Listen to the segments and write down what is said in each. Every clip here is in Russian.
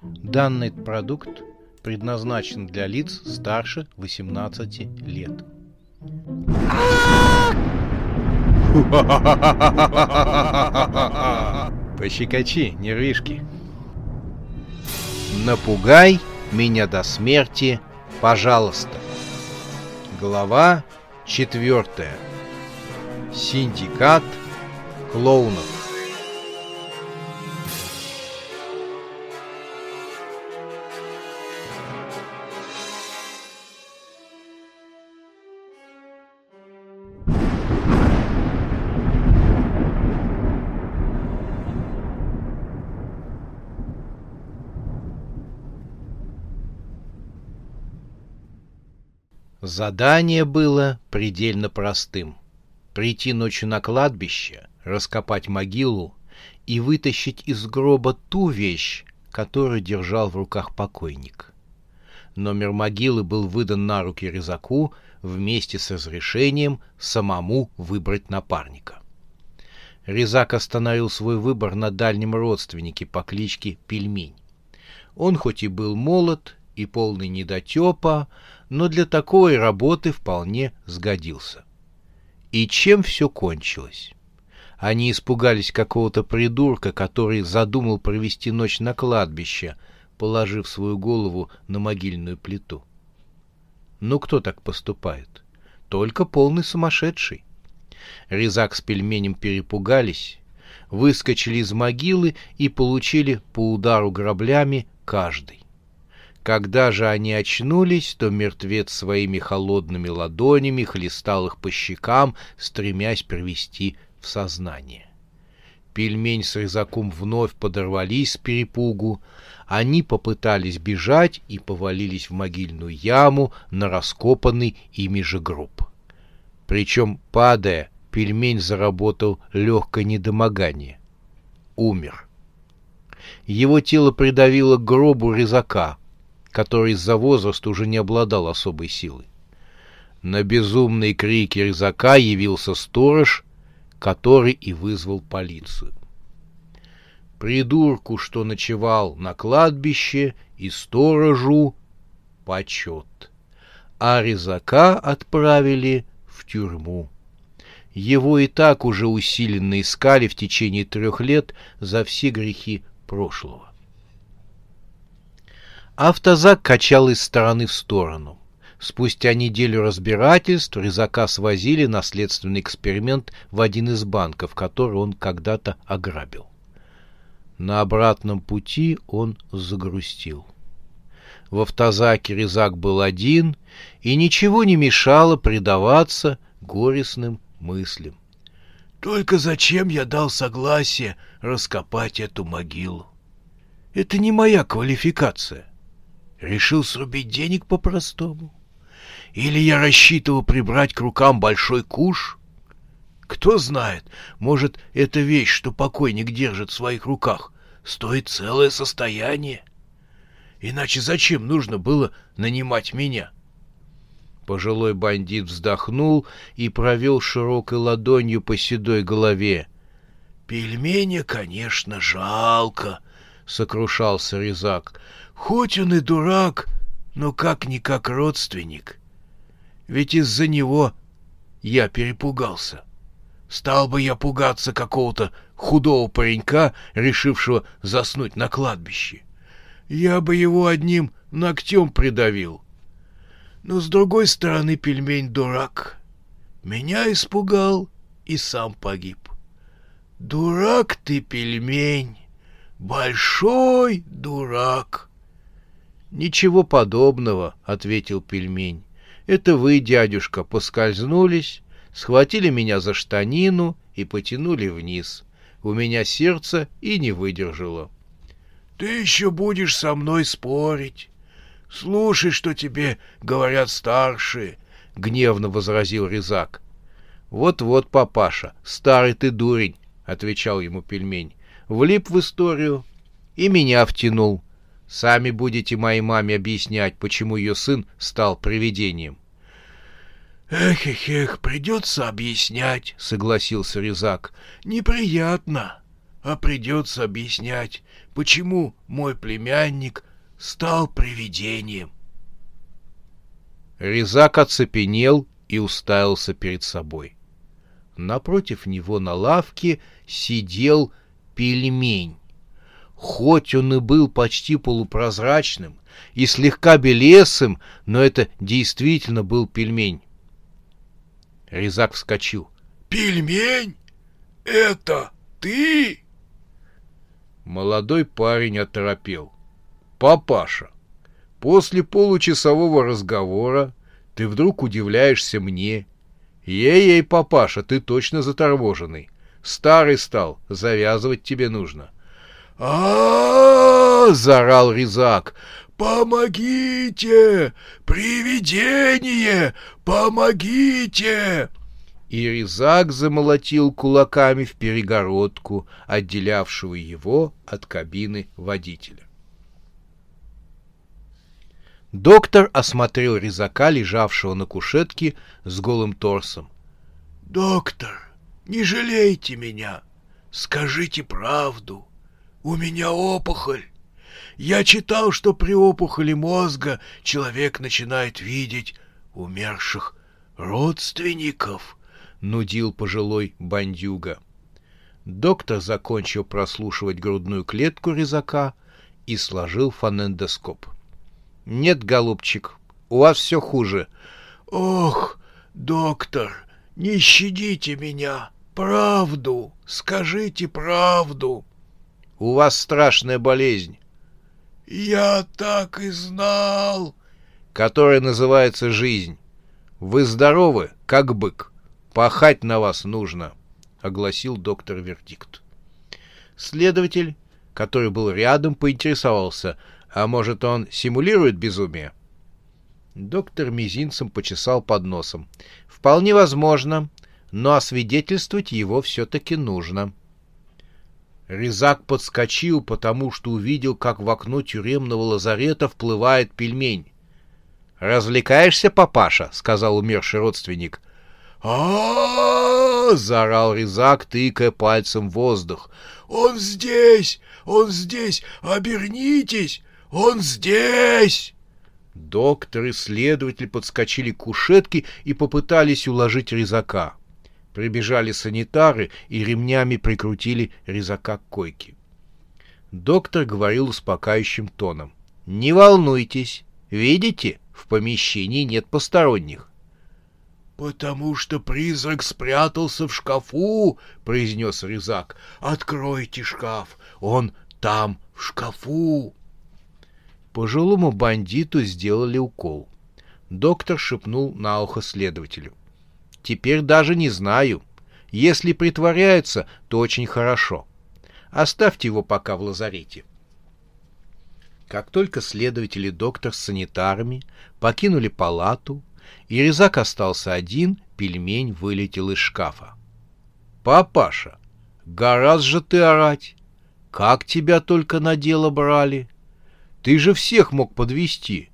Данный продукт предназначен для лиц старше 18 лет. Пощекочи, нервишки. Напугай меня до смерти, пожалуйста. Глава четвертая. Синдикат клоунов. Задание было предельно простым. Прийти ночью на кладбище, раскопать могилу и вытащить из гроба ту вещь, которую держал в руках покойник. Номер могилы был выдан на руки резаку вместе с разрешением самому выбрать напарника. Резак остановил свой выбор на дальнем родственнике по кличке Пельмень. Он хоть и был молод и полный недотепа, но для такой работы вполне сгодился. И чем все кончилось? Они испугались какого-то придурка, который задумал провести ночь на кладбище, положив свою голову на могильную плиту. Ну кто так поступает? Только полный сумасшедший. Резак с пельменем перепугались, выскочили из могилы и получили по удару граблями каждый. Когда же они очнулись, то мертвец своими холодными ладонями хлестал их по щекам, стремясь привести в сознание. Пельмень с резаком вновь подорвались с перепугу. Они попытались бежать и повалились в могильную яму на раскопанный ими же гроб. Причем, падая, пельмень заработал легкое недомогание. Умер. Его тело придавило к гробу резака, который из-за возраста уже не обладал особой силой. На безумные крики резака явился сторож, который и вызвал полицию. Придурку, что ночевал на кладбище, и сторожу почет, а резака отправили в тюрьму. Его и так уже усиленно искали в течение трех лет за все грехи прошлого. Автозак качал из стороны в сторону. Спустя неделю разбирательств Резака свозили на следственный эксперимент в один из банков, который он когда-то ограбил. На обратном пути он загрустил. В автозаке Резак был один, и ничего не мешало предаваться горестным мыслям. Только зачем я дал согласие раскопать эту могилу? Это не моя квалификация. Решил срубить денег по-простому? Или я рассчитывал прибрать к рукам большой куш? Кто знает, может, эта вещь, что покойник держит в своих руках, стоит целое состояние? Иначе зачем нужно было нанимать меня? Пожилой бандит вздохнул и провел широкой ладонью по седой голове. «Пельмени, конечно, жалко», — сокрушался Резак. Хоть он и дурак, но как-никак родственник. Ведь из-за него я перепугался. Стал бы я пугаться какого-то худого паренька, решившего заснуть на кладбище. Я бы его одним ногтем придавил. Но с другой стороны пельмень дурак. Меня испугал и сам погиб. Дурак ты, пельмень, большой дурак. «Ничего подобного», — ответил пельмень. «Это вы, дядюшка, поскользнулись, схватили меня за штанину и потянули вниз. У меня сердце и не выдержало». «Ты еще будешь со мной спорить. Слушай, что тебе говорят старшие», — гневно возразил Резак. «Вот-вот, папаша, старый ты дурень», — отвечал ему пельмень. «Влип в историю и меня втянул». Сами будете моей маме объяснять, почему ее сын стал привидением. «Эх, эх, эх, придется объяснять», — согласился Резак. «Неприятно. а придется объяснять, почему мой племянник стал привидением. Резак оцепенел и уставился перед собой. Напротив него на лавке сидел пельмень. Хоть он и был почти полупрозрачным и слегка белесым, но это действительно был пельмень. Резак вскочил. «Пельмень? Это ты?» Молодой парень оторопел. «Папаша, после получасового разговора ты вдруг удивляешься мне. Ей-ей, папаша, ты точно заторможенный. Старый стал, завязывать тебе нужно». А заорал Резак. «Помогите! Привидение! Помогите!» И Резак замолотил кулаками в перегородку, отделявшую его от кабины водителя. Доктор осмотрел резака, лежавшего на кушетке с голым торсом. «Доктор, не жалейте меня. Скажите правду. У меня опухоль. Я читал, что при опухоли мозга человек начинает видеть умерших родственников». — нудил пожилой бандюга. Доктор закончил прослушивать грудную клетку резака и сложил фонендоскоп. «Нет, голубчик, у вас все хуже». «Ох, доктор, не щадите меня! Правду! Скажите правду!» «У вас страшная болезнь». «Я так и знал!» «Которая называется жизнь. Вы здоровы, как бык. Пахать на вас нужно, — огласил доктор вердикт. Следователь, который был рядом, поинтересовался, а может, он симулирует безумие? Доктор мизинцем почесал под носом. Вполне возможно, но освидетельствовать его все-таки нужно. Резак подскочил, потому что увидел, как в окно тюремного лазарета вплывает пельмень. «Развлекаешься, папаша?» — сказал умерший родственник а заорал Резак, тыкая пальцем в воздух. «Он здесь! Он здесь! Обернитесь! Он здесь!» Доктор и следователь подскочили к кушетке и попытались уложить резака. Прибежали санитары и ремнями прикрутили резака к койке. Доктор говорил успокаивающим тоном. «Не волнуйтесь. Видите, в помещении нет посторонних. «Потому что призрак спрятался в шкафу», — произнес Резак. «Откройте шкаф, он там, в шкафу». Пожилому бандиту сделали укол. Доктор шепнул на ухо следователю. «Теперь даже не знаю. Если притворяется, то очень хорошо. Оставьте его пока в лазарете». Как только следователь и доктор с санитарами покинули палату, и резак остался один, пельмень вылетел из шкафа. «Папаша, гораздо же ты орать! Как тебя только на дело брали! Ты же всех мог подвести,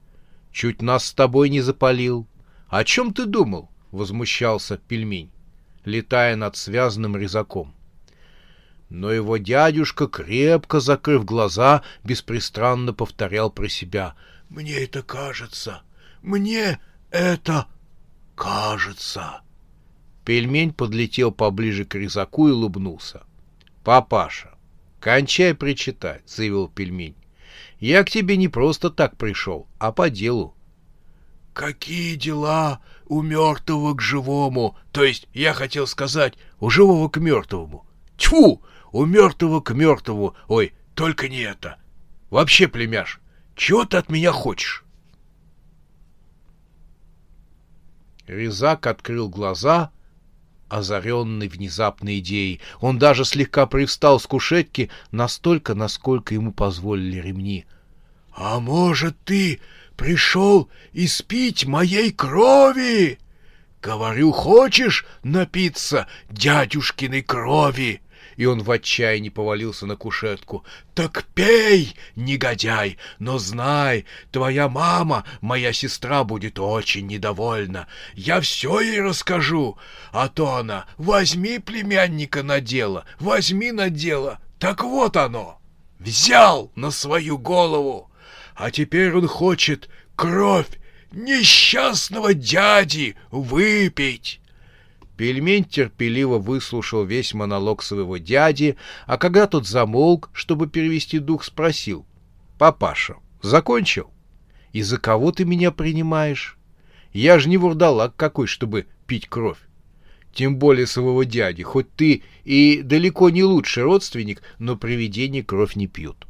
чуть нас с тобой не запалил. О чем ты думал?» — возмущался пельмень, летая над связанным резаком. Но его дядюшка, крепко закрыв глаза, беспристрастно повторял про себя. «Мне это кажется! Мне это кажется. Пельмень подлетел поближе к резаку и улыбнулся. «Папаша, кончай причитать», — заявил пельмень. «Я к тебе не просто так пришел, а по делу». «Какие дела у мертвого к живому? То есть, я хотел сказать, у живого к мертвому. Тьфу! У мертвого к мертвому. Ой, только не это. Вообще, племяш, чего ты от меня хочешь?» Резак открыл глаза, озаренный внезапной идеей. Он даже слегка привстал с кушетки настолько, насколько ему позволили ремни. — А может, ты пришел испить моей крови? Говорю, хочешь напиться дядюшкиной крови? и он в отчаянии повалился на кушетку. «Так пей, негодяй, но знай, твоя мама, моя сестра, будет очень недовольна. Я все ей расскажу, а то она, возьми племянника на дело, возьми на дело, Так вот оно! Взял на свою голову! А теперь он хочет кровь несчастного дяди выпить!» Пельмень терпеливо выслушал весь монолог своего дяди, а когда тот замолк, чтобы перевести дух, спросил. «Папаша, закончил? И за кого ты меня принимаешь? Я же не вурдалак какой, чтобы пить кровь. Тем более своего дяди, хоть ты и далеко не лучший родственник, но привидения кровь не пьют.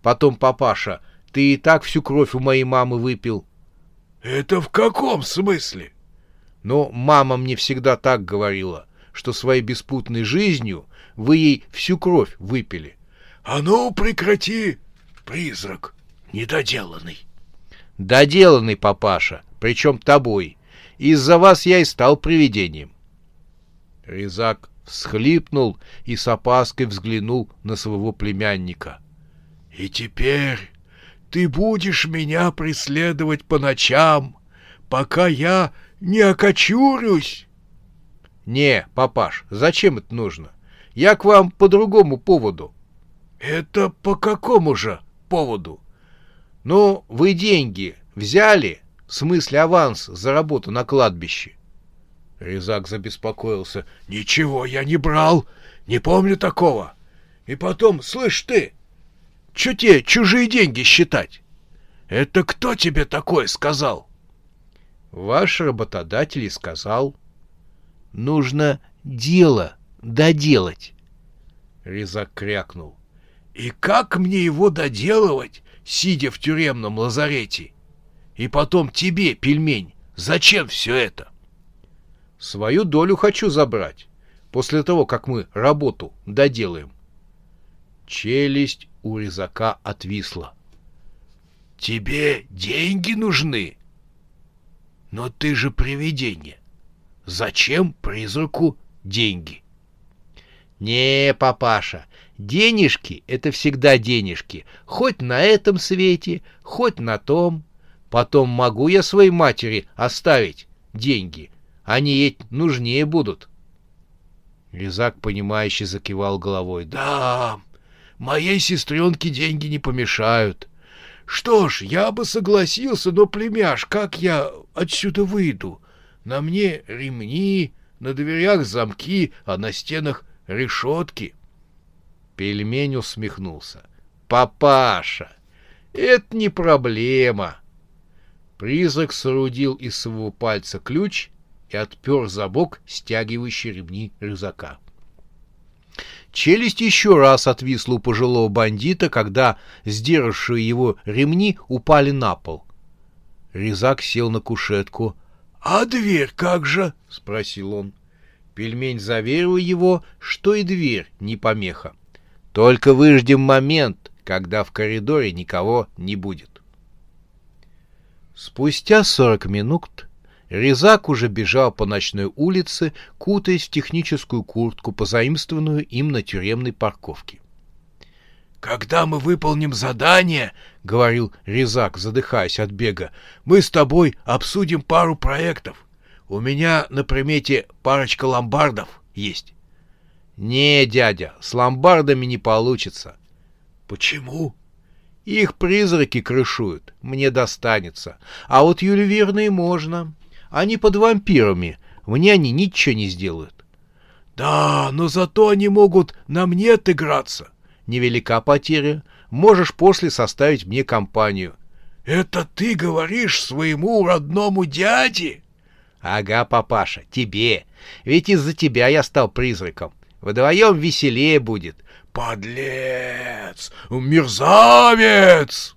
Потом, папаша, ты и так всю кровь у моей мамы выпил». «Это в каком смысле?» Но мама мне всегда так говорила, что своей беспутной жизнью вы ей всю кровь выпили. — А ну, прекрати, призрак недоделанный. — Доделанный, папаша, причем тобой. Из-за вас я и стал привидением. Резак всхлипнул и с опаской взглянул на своего племянника. — И теперь ты будешь меня преследовать по ночам, пока я не окочурюсь. Не, папаш, зачем это нужно? Я к вам по другому поводу. Это по какому же поводу? Ну, вы деньги взяли, в смысле аванс за работу на кладбище. Резак забеспокоился. Ничего я не брал, не помню такого. И потом, слышь ты, что тебе чужие деньги считать? Это кто тебе такое сказал? Ваш работодатель и сказал. Нужно дело доделать. Резак крякнул. И как мне его доделывать, сидя в тюремном лазарете? И потом тебе, пельмень, зачем все это? Свою долю хочу забрать, после того, как мы работу доделаем. Челюсть у резака отвисла. Тебе деньги нужны? Но ты же привидение. Зачем призраку деньги? Не, папаша, денежки — это всегда денежки. Хоть на этом свете, хоть на том. Потом могу я своей матери оставить деньги. Они ей нужнее будут. Резак, понимающе закивал головой. Да, моей сестренке деньги не помешают. Что ж, я бы согласился, но, племяш, как я отсюда выйду? На мне ремни, на дверях замки, а на стенах решетки. Пельмень усмехнулся. «Папаша, это не проблема!» Призрак соорудил из своего пальца ключ и отпер забок, стягивающий ремни рюкзака. Челюсть еще раз отвисла у пожилого бандита, когда сдержавшие его ремни упали на пол. Резак сел на кушетку. — А дверь как же? — спросил он. Пельмень заверил его, что и дверь не помеха. Только выждем момент, когда в коридоре никого не будет. Спустя сорок минут Резак уже бежал по ночной улице, кутаясь в техническую куртку, позаимствованную им на тюремной парковке. «Когда мы выполним задание, — говорил Резак, задыхаясь от бега, — мы с тобой обсудим пару проектов. У меня на примете парочка ломбардов есть». «Не, дядя, с ломбардами не получится». «Почему?» «Их призраки крышуют, мне достанется. А вот ювелирные можно». Они под вампирами. Мне они ничего не сделают. Да, но зато они могут на мне отыграться. Невелика потеря. Можешь после составить мне компанию. Это ты говоришь своему родному дяде? Ага, папаша, тебе. Ведь из-за тебя я стал призраком. Вдвоем веселее будет. Подлец! Мерзавец!